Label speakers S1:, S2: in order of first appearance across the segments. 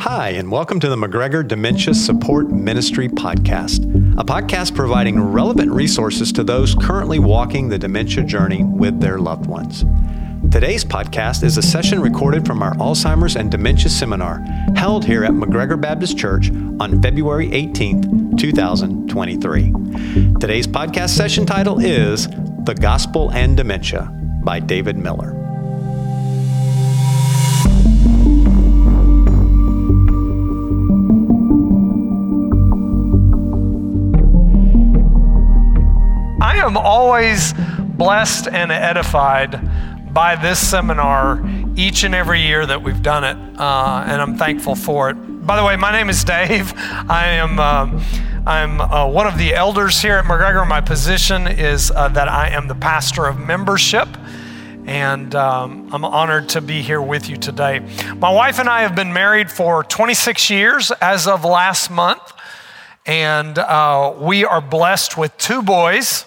S1: Hi, and welcome to the McGregor Dementia Support Ministry Podcast, a podcast providing relevant resources to those currently walking the dementia journey with their loved ones. Today's podcast is a session recorded from our Alzheimer's and Dementia Seminar held here at McGregor Baptist Church on February 18th, 2023. Today's podcast session title is The Gospel and Dementia by David Miller.
S2: Am always blessed and edified by this seminar each and every year that we've done it, uh, and I'm thankful for it. By the way, my name is Dave. I am. Uh, I'm uh, one of the elders here at McGregor. My position is uh, that I am the pastor of membership, and um, I'm honored to be here with you today. My wife and I have been married for 26 years as of last month, and uh, we are blessed with two boys.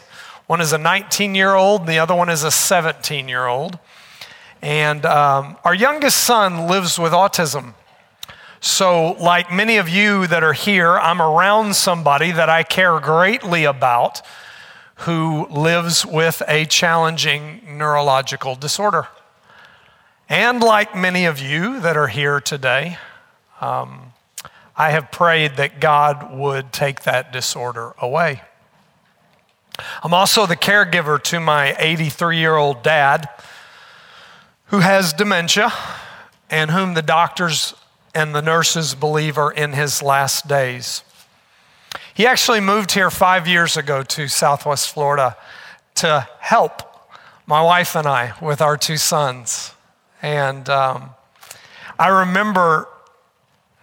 S2: One is a 19 year old, the other one is a 17 year old. And um, our youngest son lives with autism. So, like many of you that are here, I'm around somebody that I care greatly about who lives with a challenging neurological disorder. And like many of you that are here today, um, I have prayed that God would take that disorder away. I'm also the caregiver to my 83 year old dad who has dementia and whom the doctors and the nurses believe are in his last days. He actually moved here five years ago to Southwest Florida to help my wife and I with our two sons. And um, I remember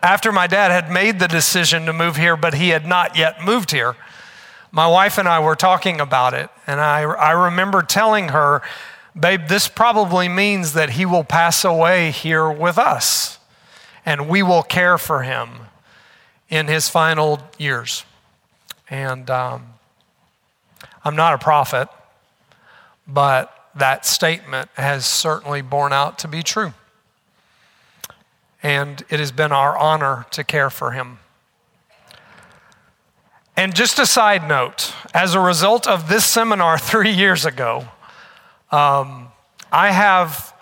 S2: after my dad had made the decision to move here, but he had not yet moved here my wife and I were talking about it, and I, I remember telling her, Babe, this probably means that he will pass away here with us, and we will care for him in his final years. And um, I'm not a prophet, but that statement has certainly borne out to be true. And it has been our honor to care for him. And just a side note, as a result of this seminar three years ago, um, I have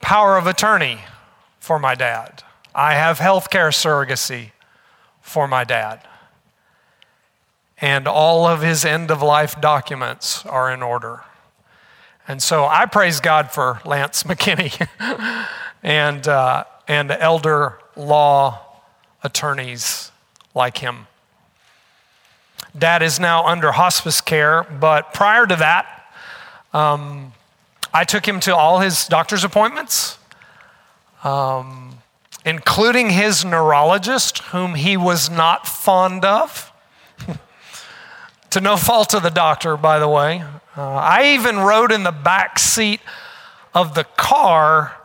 S2: power of attorney for my dad. I have health care surrogacy for my dad. And all of his end of life documents are in order. And so I praise God for Lance McKinney and, uh, and elder law attorneys like him. Dad is now under hospice care, but prior to that, um, I took him to all his doctor's appointments, um, including his neurologist, whom he was not fond of. to no fault of the doctor, by the way. Uh, I even rode in the back seat of the car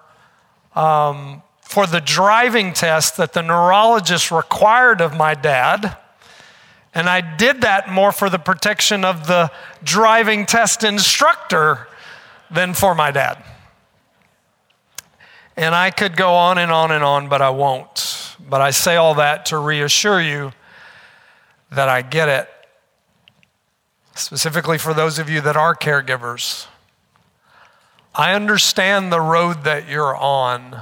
S2: um, for the driving test that the neurologist required of my dad. And I did that more for the protection of the driving test instructor than for my dad. And I could go on and on and on, but I won't. But I say all that to reassure you that I get it, specifically for those of you that are caregivers. I understand the road that you're on,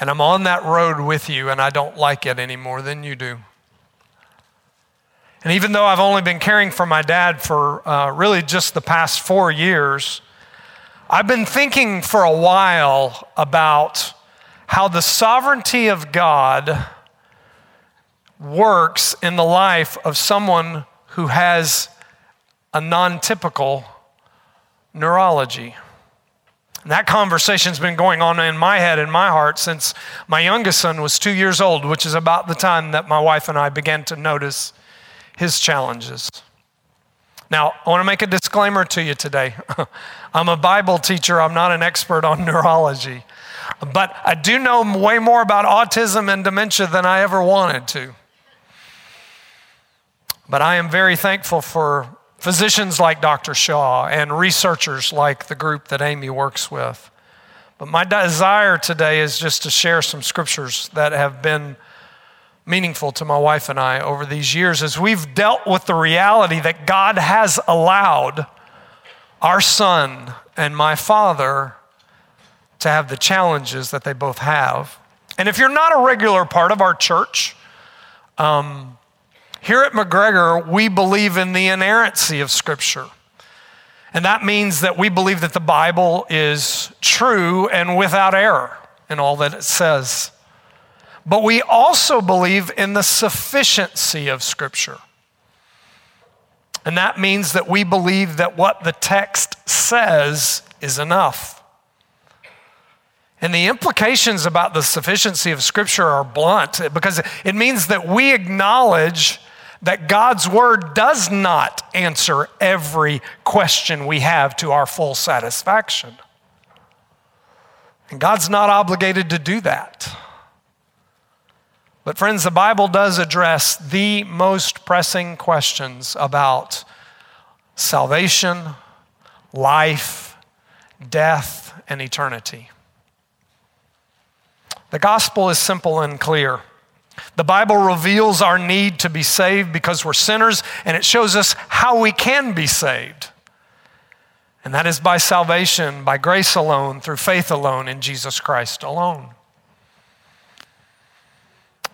S2: and I'm on that road with you, and I don't like it any more than you do. And even though I've only been caring for my dad for uh, really just the past four years, I've been thinking for a while about how the sovereignty of God works in the life of someone who has a non typical neurology. And that conversation's been going on in my head and my heart since my youngest son was two years old, which is about the time that my wife and I began to notice his challenges. Now, I want to make a disclaimer to you today. I'm a Bible teacher, I'm not an expert on neurology, but I do know way more about autism and dementia than I ever wanted to. But I am very thankful for physicians like Dr. Shaw and researchers like the group that Amy works with. But my desire today is just to share some scriptures that have been meaningful to my wife and I over these years is we've dealt with the reality that God has allowed our son and my father to have the challenges that they both have. And if you're not a regular part of our church, um, here at McGregor, we believe in the inerrancy of Scripture. And that means that we believe that the Bible is true and without error in all that it says. But we also believe in the sufficiency of Scripture. And that means that we believe that what the text says is enough. And the implications about the sufficiency of Scripture are blunt because it means that we acknowledge that God's Word does not answer every question we have to our full satisfaction. And God's not obligated to do that. But, friends, the Bible does address the most pressing questions about salvation, life, death, and eternity. The gospel is simple and clear. The Bible reveals our need to be saved because we're sinners, and it shows us how we can be saved. And that is by salvation, by grace alone, through faith alone, in Jesus Christ alone.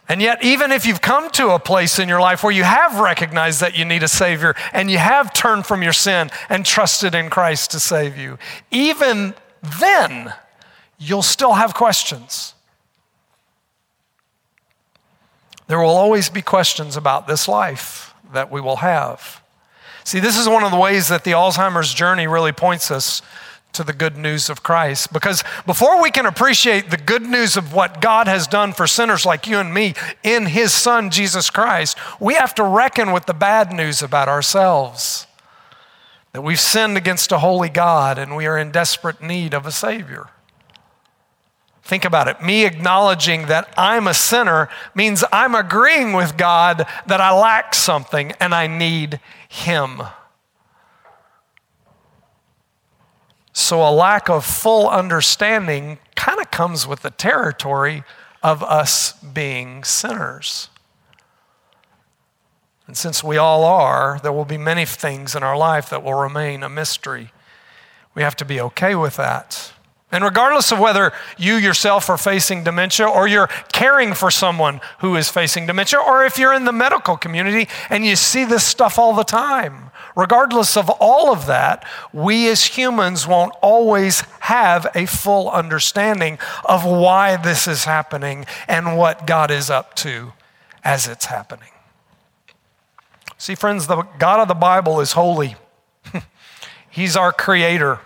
S2: And yet, even if you've come to a place in your life where you have recognized that you need a Savior and you have turned from your sin and trusted in Christ to save you, even then, you'll still have questions. There will always be questions about this life that we will have. See, this is one of the ways that the Alzheimer's journey really points us to the good news of Christ. Because before we can appreciate the good news of what God has done for sinners like you and me in His Son, Jesus Christ, we have to reckon with the bad news about ourselves that we've sinned against a holy God and we are in desperate need of a Savior. Think about it. Me acknowledging that I'm a sinner means I'm agreeing with God that I lack something and I need Him. So, a lack of full understanding kind of comes with the territory of us being sinners. And since we all are, there will be many things in our life that will remain a mystery. We have to be okay with that. And regardless of whether you yourself are facing dementia or you're caring for someone who is facing dementia, or if you're in the medical community and you see this stuff all the time, regardless of all of that, we as humans won't always have a full understanding of why this is happening and what God is up to as it's happening. See, friends, the God of the Bible is holy, He's our creator,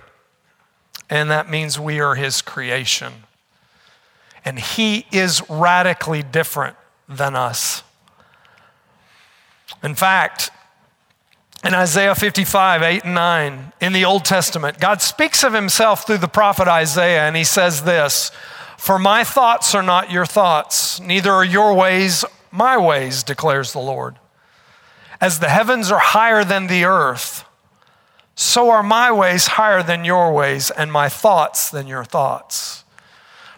S2: and that means we are His creation. And He is radically different than us. In fact, in Isaiah 55, 8 and 9, in the Old Testament, God speaks of himself through the prophet Isaiah, and he says this For my thoughts are not your thoughts, neither are your ways my ways, declares the Lord. As the heavens are higher than the earth, so are my ways higher than your ways, and my thoughts than your thoughts.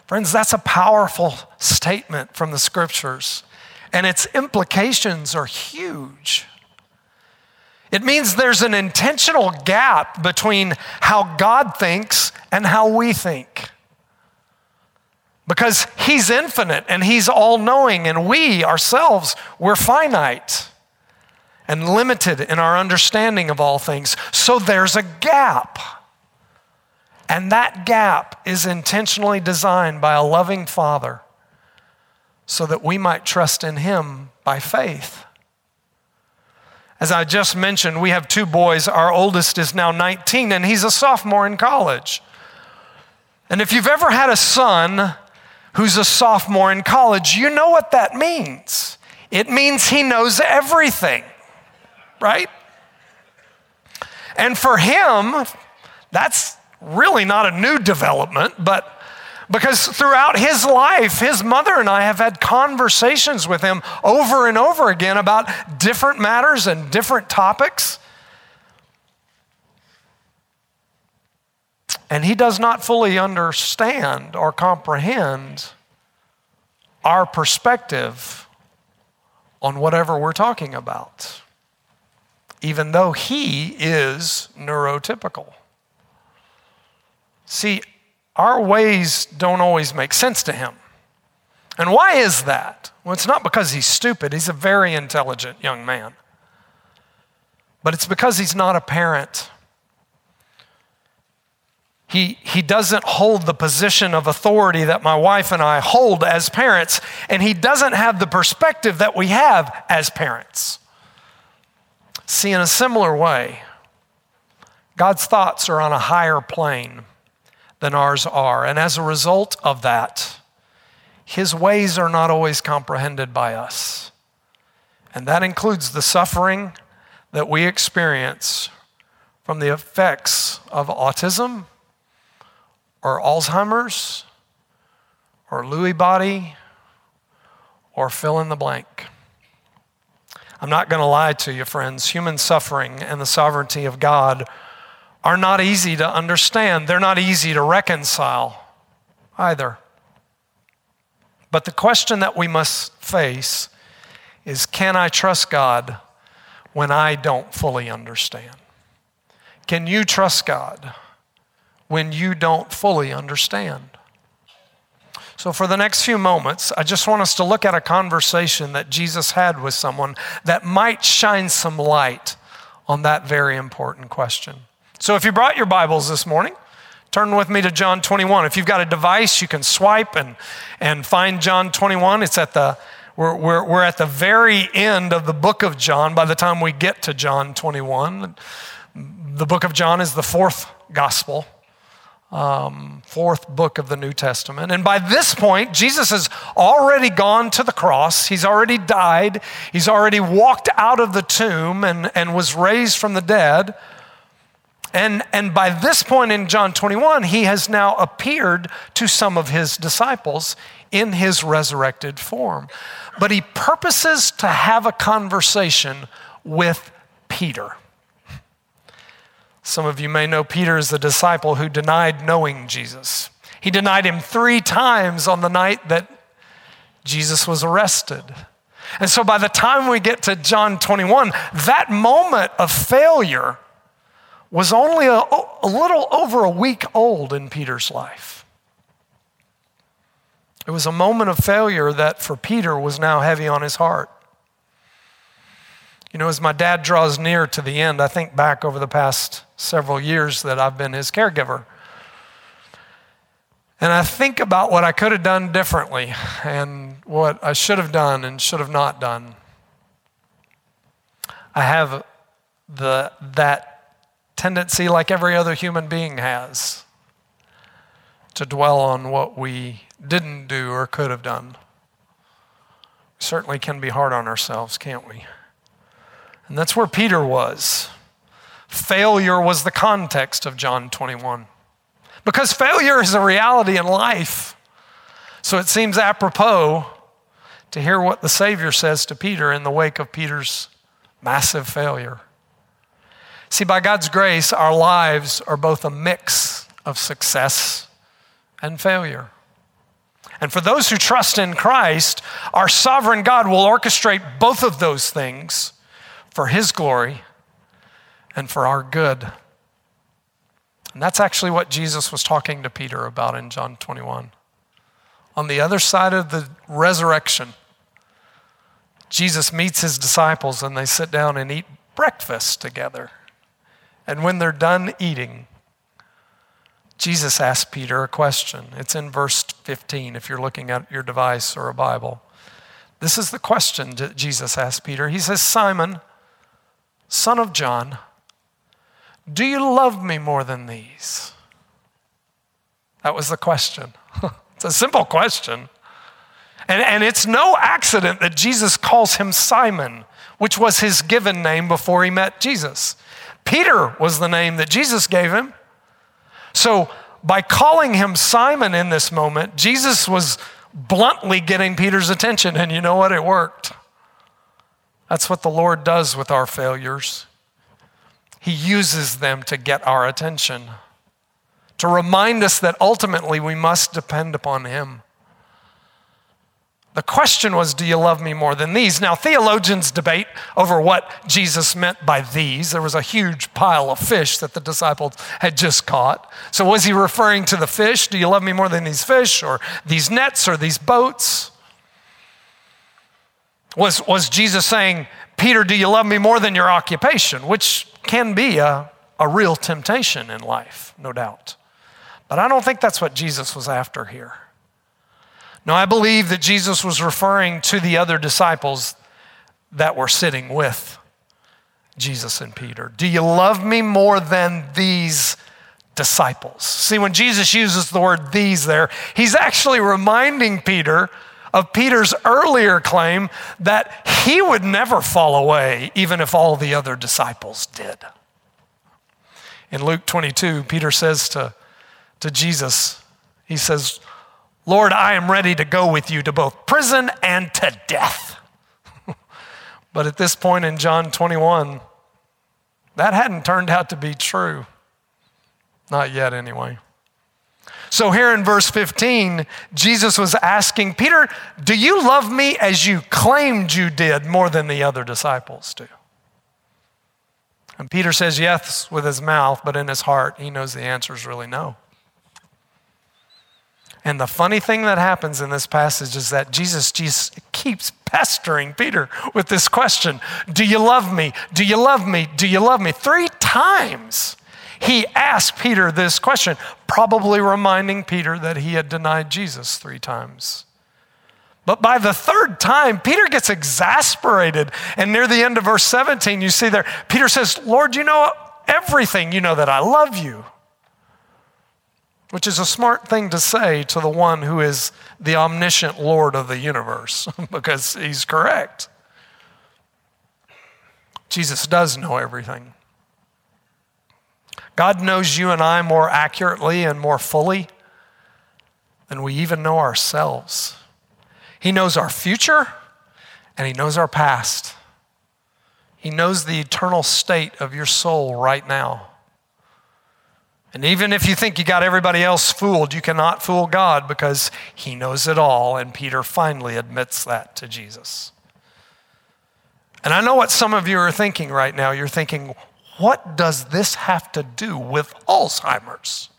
S2: Friends, that's a powerful statement from the scriptures, and its implications are huge. It means there's an intentional gap between how God thinks and how we think. Because He's infinite and He's all knowing, and we ourselves, we're finite and limited in our understanding of all things. So there's a gap. And that gap is intentionally designed by a loving Father so that we might trust in Him by faith. As I just mentioned, we have two boys. Our oldest is now 19, and he's a sophomore in college. And if you've ever had a son who's a sophomore in college, you know what that means. It means he knows everything, right? And for him, that's really not a new development, but because throughout his life, his mother and I have had conversations with him over and over again about different matters and different topics. And he does not fully understand or comprehend our perspective on whatever we're talking about, even though he is neurotypical. See, our ways don't always make sense to him. And why is that? Well, it's not because he's stupid, he's a very intelligent young man. But it's because he's not a parent. He, he doesn't hold the position of authority that my wife and I hold as parents, and he doesn't have the perspective that we have as parents. See, in a similar way, God's thoughts are on a higher plane than ours are. And as a result of that, his ways are not always comprehended by us. And that includes the suffering that we experience from the effects of autism or Alzheimer's or Lewy body or fill in the blank. I'm not going to lie to you, friends. Human suffering and the sovereignty of God are not easy to understand, they're not easy to reconcile either. But the question that we must face is can I trust God when I don't fully understand? Can you trust God when you don't fully understand? So, for the next few moments, I just want us to look at a conversation that Jesus had with someone that might shine some light on that very important question. So if you brought your Bibles this morning, turn with me to John 21. If you've got a device, you can swipe and, and find John 21. It's at the, we're, we're, we're at the very end of the book of John by the time we get to John 21. The book of John is the fourth gospel. Um, fourth book of the New Testament. And by this point, Jesus has already gone to the cross. He's already died. He's already walked out of the tomb and, and was raised from the dead. And, and by this point in John 21, he has now appeared to some of his disciples in his resurrected form. But he purposes to have a conversation with Peter. Some of you may know Peter is the disciple who denied knowing Jesus. He denied him three times on the night that Jesus was arrested. And so by the time we get to John 21, that moment of failure was only a, a little over a week old in Peter's life. It was a moment of failure that for Peter was now heavy on his heart. You know, as my dad draws near to the end, I think back over the past several years that I've been his caregiver. And I think about what I could have done differently and what I should have done and should have not done. I have the, that tendency, like every other human being has, to dwell on what we didn't do or could have done. Certainly can be hard on ourselves, can't we? And that's where Peter was. Failure was the context of John 21. Because failure is a reality in life. So it seems apropos to hear what the Savior says to Peter in the wake of Peter's massive failure. See, by God's grace, our lives are both a mix of success and failure. And for those who trust in Christ, our sovereign God will orchestrate both of those things for His glory and for our good. And that's actually what Jesus was talking to Peter about in John 21. On the other side of the resurrection, Jesus meets his disciples and they sit down and eat breakfast together. And when they're done eating, Jesus asks Peter a question. It's in verse 15 if you're looking at your device or a Bible. This is the question that Jesus asked Peter. He says, Simon, son of John, do you love me more than these? That was the question. it's a simple question. And, and it's no accident that Jesus calls him Simon, which was his given name before he met Jesus. Peter was the name that Jesus gave him. So, by calling him Simon in this moment, Jesus was bluntly getting Peter's attention, and you know what? It worked. That's what the Lord does with our failures. He uses them to get our attention, to remind us that ultimately we must depend upon Him. The question was, Do you love me more than these? Now, theologians debate over what Jesus meant by these. There was a huge pile of fish that the disciples had just caught. So, was he referring to the fish? Do you love me more than these fish, or these nets, or these boats? Was, was Jesus saying, Peter, do you love me more than your occupation? Which can be a, a real temptation in life, no doubt. But I don't think that's what Jesus was after here. No, I believe that Jesus was referring to the other disciples that were sitting with Jesus and Peter. Do you love me more than these disciples? See, when Jesus uses the word these there, he's actually reminding Peter of Peter's earlier claim that he would never fall away, even if all the other disciples did. In Luke 22, Peter says to, to Jesus, he says, Lord, I am ready to go with you to both prison and to death. but at this point in John 21, that hadn't turned out to be true. Not yet, anyway. So, here in verse 15, Jesus was asking Peter, Do you love me as you claimed you did more than the other disciples do? And Peter says yes with his mouth, but in his heart, he knows the answer is really no. And the funny thing that happens in this passage is that Jesus keeps pestering Peter with this question Do you love me? Do you love me? Do you love me? Three times he asked Peter this question, probably reminding Peter that he had denied Jesus three times. But by the third time, Peter gets exasperated. And near the end of verse 17, you see there, Peter says, Lord, you know everything. You know that I love you which is a smart thing to say to the one who is the omniscient Lord of the universe, because he's correct. Jesus does know everything. God knows you and I more accurately and more fully than we even know ourselves. He knows our future and He knows our past. He knows the eternal state of your soul right now. And even if you think you got everybody else fooled, you cannot fool God because He knows it all. And Peter finally admits that to Jesus. And I know what some of you are thinking right now. You're thinking, what does this have to do with Alzheimer's?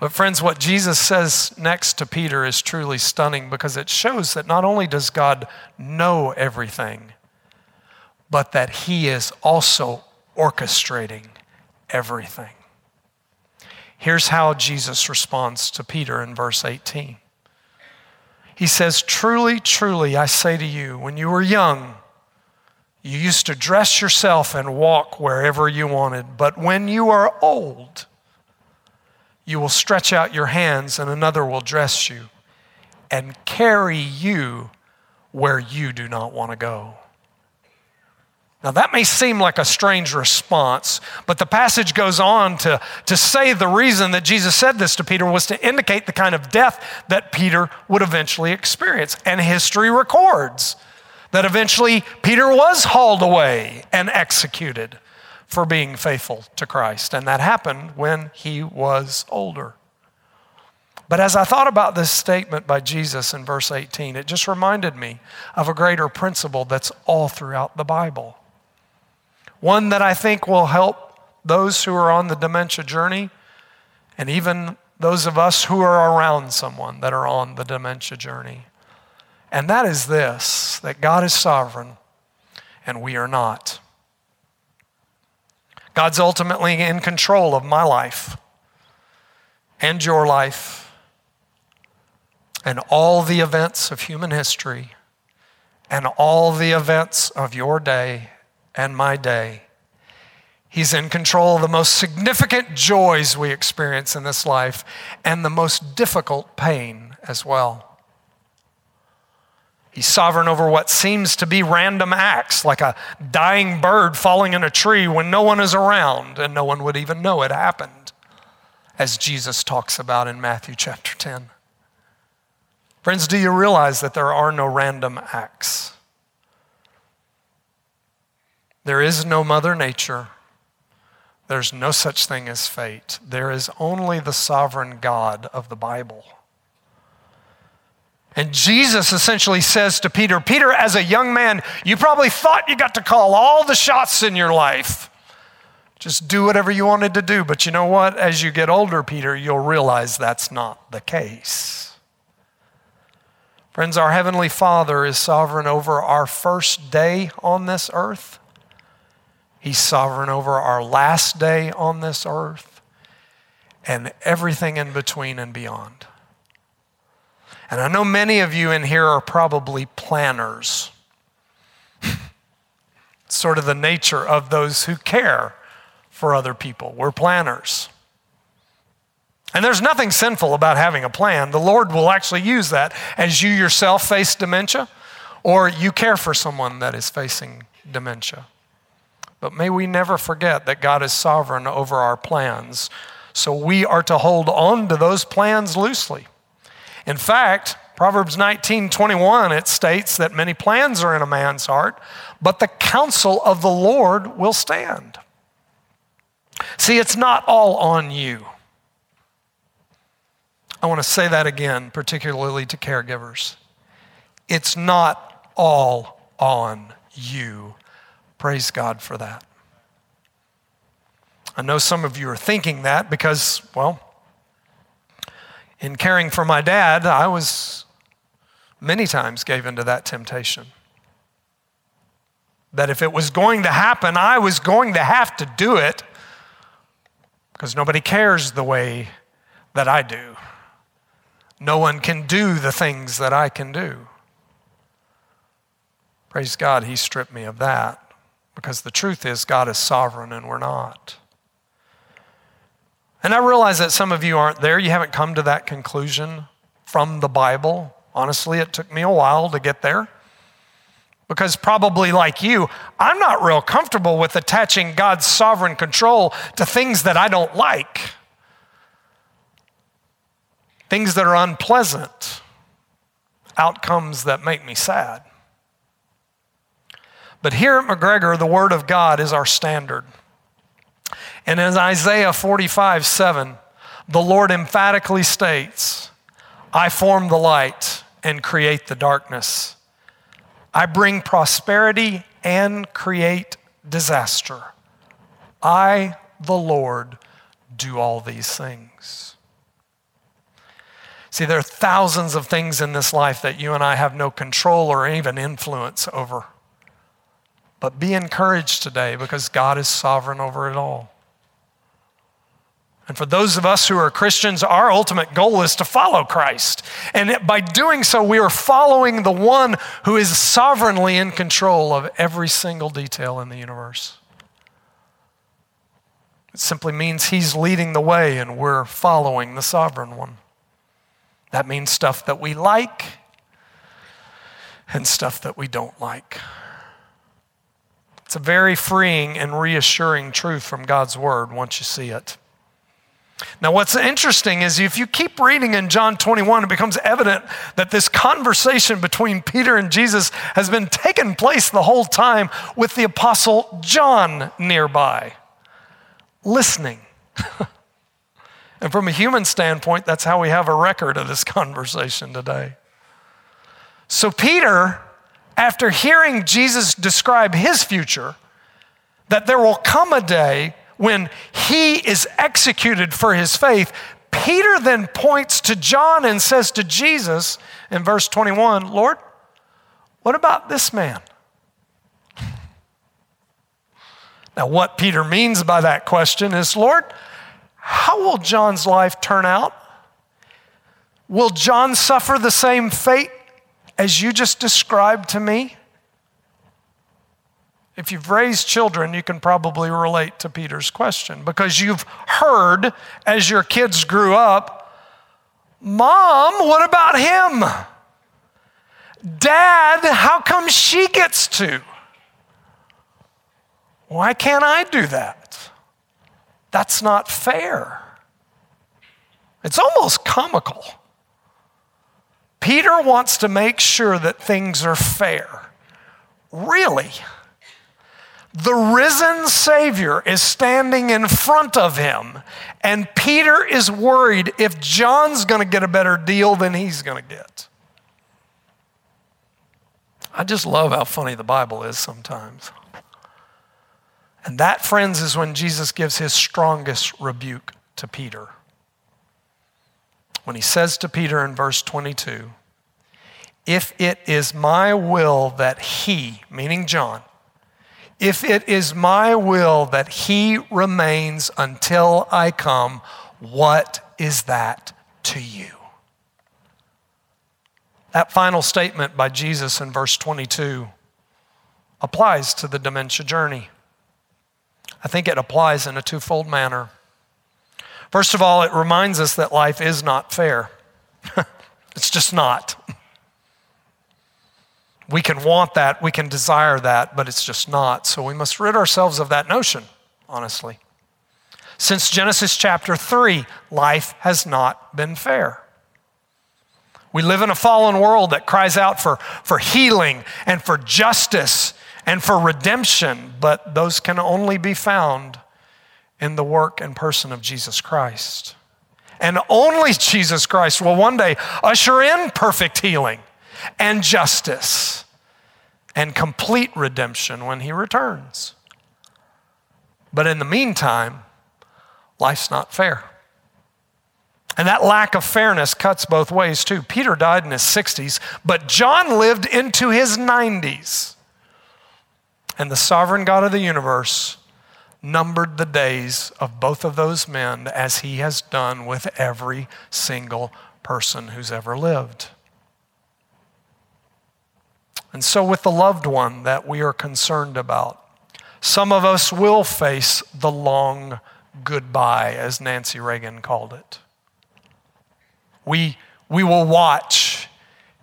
S2: But, friends, what Jesus says next to Peter is truly stunning because it shows that not only does God know everything, but that He is also orchestrating everything. Here's how Jesus responds to Peter in verse 18. He says, Truly, truly, I say to you, when you were young, you used to dress yourself and walk wherever you wanted. But when you are old, you will stretch out your hands and another will dress you and carry you where you do not want to go. Now, that may seem like a strange response, but the passage goes on to, to say the reason that Jesus said this to Peter was to indicate the kind of death that Peter would eventually experience. And history records that eventually Peter was hauled away and executed for being faithful to Christ. And that happened when he was older. But as I thought about this statement by Jesus in verse 18, it just reminded me of a greater principle that's all throughout the Bible. One that I think will help those who are on the dementia journey and even those of us who are around someone that are on the dementia journey. And that is this that God is sovereign and we are not. God's ultimately in control of my life and your life and all the events of human history and all the events of your day and my day. He's in control of the most significant joys we experience in this life and the most difficult pain as well. He's sovereign over what seems to be random acts, like a dying bird falling in a tree when no one is around and no one would even know it happened, as Jesus talks about in Matthew chapter 10. Friends, do you realize that there are no random acts? There is no Mother Nature. There's no such thing as fate. There is only the sovereign God of the Bible. And Jesus essentially says to Peter, Peter, as a young man, you probably thought you got to call all the shots in your life. Just do whatever you wanted to do. But you know what? As you get older, Peter, you'll realize that's not the case. Friends, our Heavenly Father is sovereign over our first day on this earth. He's sovereign over our last day on this earth and everything in between and beyond. And I know many of you in here are probably planners. sort of the nature of those who care for other people. We're planners. And there's nothing sinful about having a plan. The Lord will actually use that as you yourself face dementia or you care for someone that is facing dementia. But may we never forget that God is sovereign over our plans. So we are to hold on to those plans loosely. In fact, Proverbs 19 21, it states that many plans are in a man's heart, but the counsel of the Lord will stand. See, it's not all on you. I want to say that again, particularly to caregivers. It's not all on you. Praise God for that. I know some of you are thinking that because, well, in caring for my dad, I was many times gave into that temptation. That if it was going to happen, I was going to have to do it because nobody cares the way that I do. No one can do the things that I can do. Praise God, He stripped me of that because the truth is, God is sovereign and we're not. And I realize that some of you aren't there. You haven't come to that conclusion from the Bible. Honestly, it took me a while to get there. Because probably like you, I'm not real comfortable with attaching God's sovereign control to things that I don't like, things that are unpleasant, outcomes that make me sad. But here at McGregor, the Word of God is our standard. And in Isaiah 45 7, the Lord emphatically states, I form the light and create the darkness. I bring prosperity and create disaster. I, the Lord, do all these things. See, there are thousands of things in this life that you and I have no control or even influence over. But be encouraged today because God is sovereign over it all. And for those of us who are Christians, our ultimate goal is to follow Christ. And by doing so, we are following the one who is sovereignly in control of every single detail in the universe. It simply means he's leading the way and we're following the sovereign one. That means stuff that we like and stuff that we don't like. It's a very freeing and reassuring truth from God's word once you see it. Now, what's interesting is if you keep reading in John 21, it becomes evident that this conversation between Peter and Jesus has been taking place the whole time with the Apostle John nearby, listening. and from a human standpoint, that's how we have a record of this conversation today. So, Peter, after hearing Jesus describe his future, that there will come a day when he is executed for his faith, Peter then points to John and says to Jesus in verse 21, Lord, what about this man? Now, what Peter means by that question is, Lord, how will John's life turn out? Will John suffer the same fate as you just described to me? If you've raised children, you can probably relate to Peter's question because you've heard as your kids grew up, Mom, what about him? Dad, how come she gets to? Why can't I do that? That's not fair. It's almost comical. Peter wants to make sure that things are fair. Really? The risen Savior is standing in front of him, and Peter is worried if John's going to get a better deal than he's going to get. I just love how funny the Bible is sometimes. And that, friends, is when Jesus gives his strongest rebuke to Peter. When he says to Peter in verse 22, If it is my will that he, meaning John, if it is my will that he remains until I come, what is that to you? That final statement by Jesus in verse 22 applies to the dementia journey. I think it applies in a twofold manner. First of all, it reminds us that life is not fair. it's just not. We can want that, we can desire that, but it's just not. So we must rid ourselves of that notion, honestly. Since Genesis chapter 3, life has not been fair. We live in a fallen world that cries out for, for healing and for justice and for redemption, but those can only be found in the work and person of Jesus Christ. And only Jesus Christ will one day usher in perfect healing and justice and complete redemption when he returns. But in the meantime, life's not fair. And that lack of fairness cuts both ways, too. Peter died in his 60s, but John lived into his 90s. And the sovereign God of the universe numbered the days of both of those men as he has done with every single person who's ever lived. And so, with the loved one that we are concerned about, some of us will face the long goodbye, as Nancy Reagan called it. We, we will watch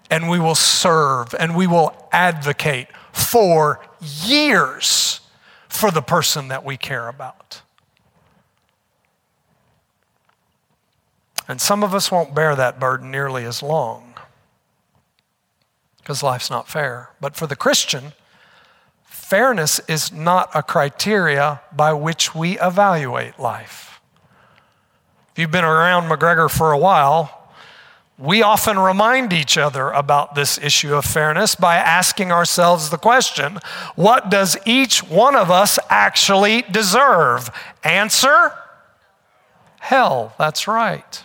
S2: and we will serve and we will advocate for years for the person that we care about. And some of us won't bear that burden nearly as long because life's not fair. But for the Christian, fairness is not a criteria by which we evaluate life. If you've been around McGregor for a while, we often remind each other about this issue of fairness by asking ourselves the question what does each one of us actually deserve? Answer hell. That's right.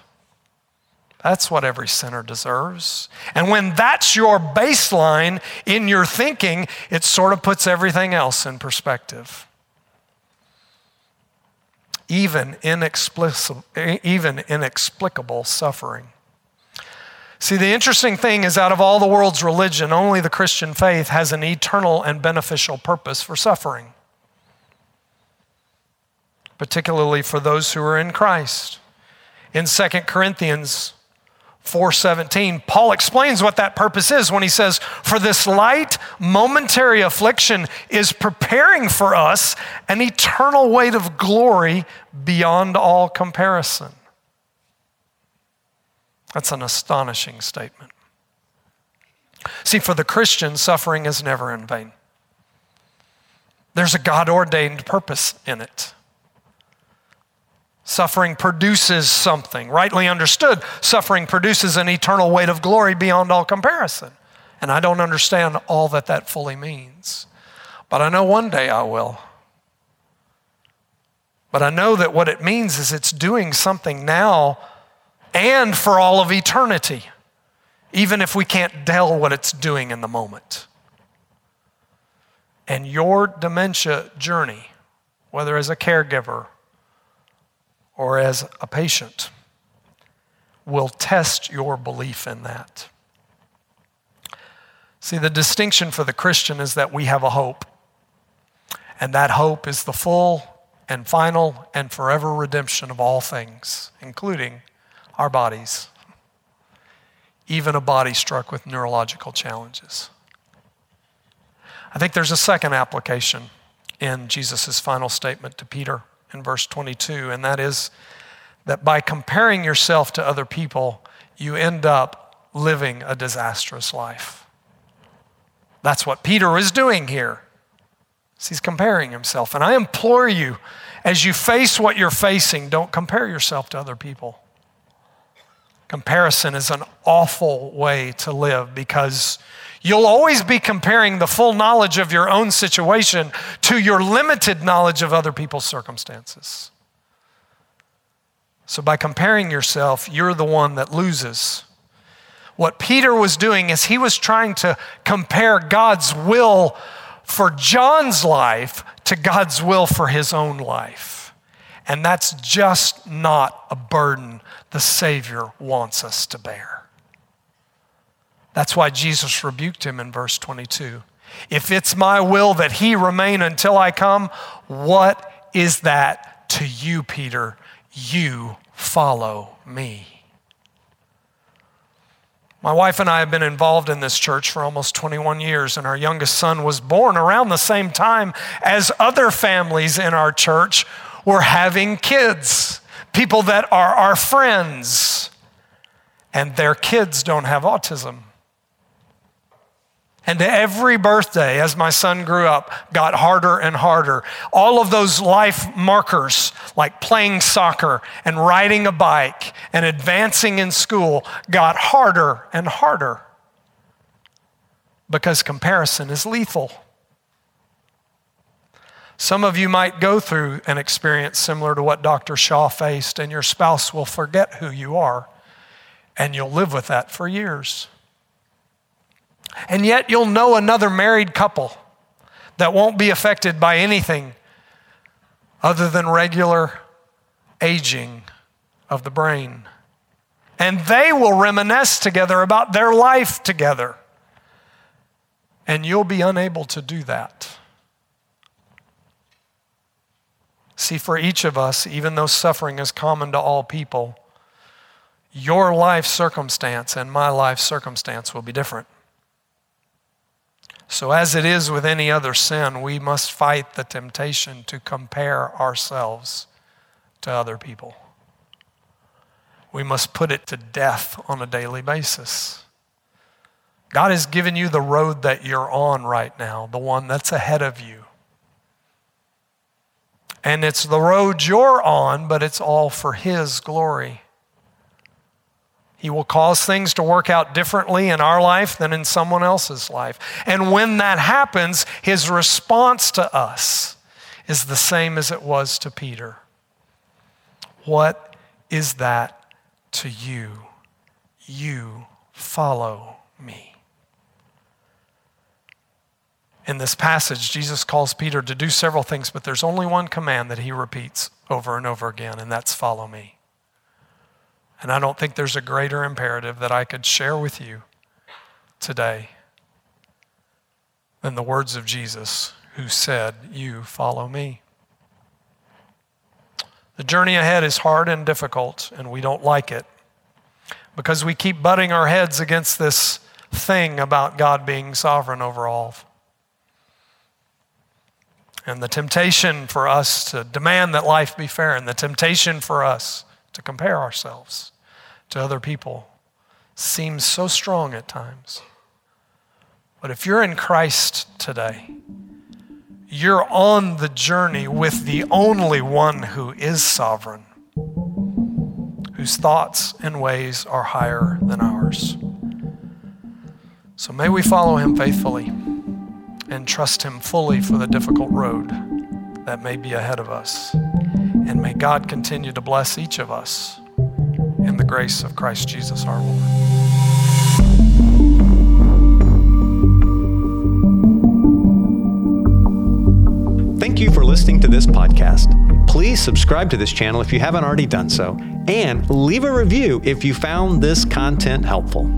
S2: That's what every sinner deserves. And when that's your baseline in your thinking, it sort of puts everything else in perspective. Even inexplicable, even inexplicable suffering. See, the interesting thing is, out of all the world's religion, only the Christian faith has an eternal and beneficial purpose for suffering, particularly for those who are in Christ. In 2 Corinthians 4:17 Paul explains what that purpose is when he says for this light momentary affliction is preparing for us an eternal weight of glory beyond all comparison. That's an astonishing statement. See for the Christian suffering is never in vain. There's a God ordained purpose in it. Suffering produces something. Rightly understood, suffering produces an eternal weight of glory beyond all comparison. And I don't understand all that that fully means. But I know one day I will. But I know that what it means is it's doing something now and for all of eternity, even if we can't tell what it's doing in the moment. And your dementia journey, whether as a caregiver or as a patient will test your belief in that. See, the distinction for the Christian is that we have a hope, and that hope is the full and final and forever redemption of all things, including our bodies, even a body struck with neurological challenges. I think there's a second application in Jesus' final statement to Peter in verse 22, and that is that by comparing yourself to other people, you end up living a disastrous life. That's what Peter is doing here. He's comparing himself. And I implore you, as you face what you're facing, don't compare yourself to other people. Comparison is an awful way to live because you'll always be comparing the full knowledge of your own situation to your limited knowledge of other people's circumstances. So, by comparing yourself, you're the one that loses. What Peter was doing is he was trying to compare God's will for John's life to God's will for his own life. And that's just not a burden the Savior wants us to bear. That's why Jesus rebuked him in verse 22. If it's my will that he remain until I come, what is that to you, Peter? You follow me. My wife and I have been involved in this church for almost 21 years, and our youngest son was born around the same time as other families in our church were having kids, people that are our friends, and their kids don't have autism. And every birthday, as my son grew up, got harder and harder. All of those life markers, like playing soccer and riding a bike and advancing in school, got harder and harder because comparison is lethal. Some of you might go through an experience similar to what Dr. Shaw faced, and your spouse will forget who you are, and you'll live with that for years. And yet you'll know another married couple that won't be affected by anything other than regular aging of the brain. And they will reminisce together about their life together. And you'll be unable to do that. See, for each of us, even though suffering is common to all people, your life circumstance and my life circumstance will be different. So, as it is with any other sin, we must fight the temptation to compare ourselves to other people. We must put it to death on a daily basis. God has given you the road that you're on right now, the one that's ahead of you. And it's the road you're on, but it's all for His glory. He will cause things to work out differently in our life than in someone else's life. And when that happens, his response to us is the same as it was to Peter. What is that to you? You follow me. In this passage, Jesus calls Peter to do several things, but there's only one command that he repeats over and over again, and that's follow me. And I don't think there's a greater imperative that I could share with you today than the words of Jesus who said, You follow me. The journey ahead is hard and difficult, and we don't like it because we keep butting our heads against this thing about God being sovereign over all. And the temptation for us to demand that life be fair, and the temptation for us to compare ourselves to other people seems so strong at times. But if you're in Christ today, you're on the journey with the only one who is sovereign, whose thoughts and ways are higher than ours. So may we follow him faithfully and trust him fully for the difficult road that may be ahead of us. And may God continue to bless each of us in the grace of Christ Jesus our Lord.
S1: Thank you for listening to this podcast. Please subscribe to this channel if you haven't already done so, and leave a review if you found this content helpful.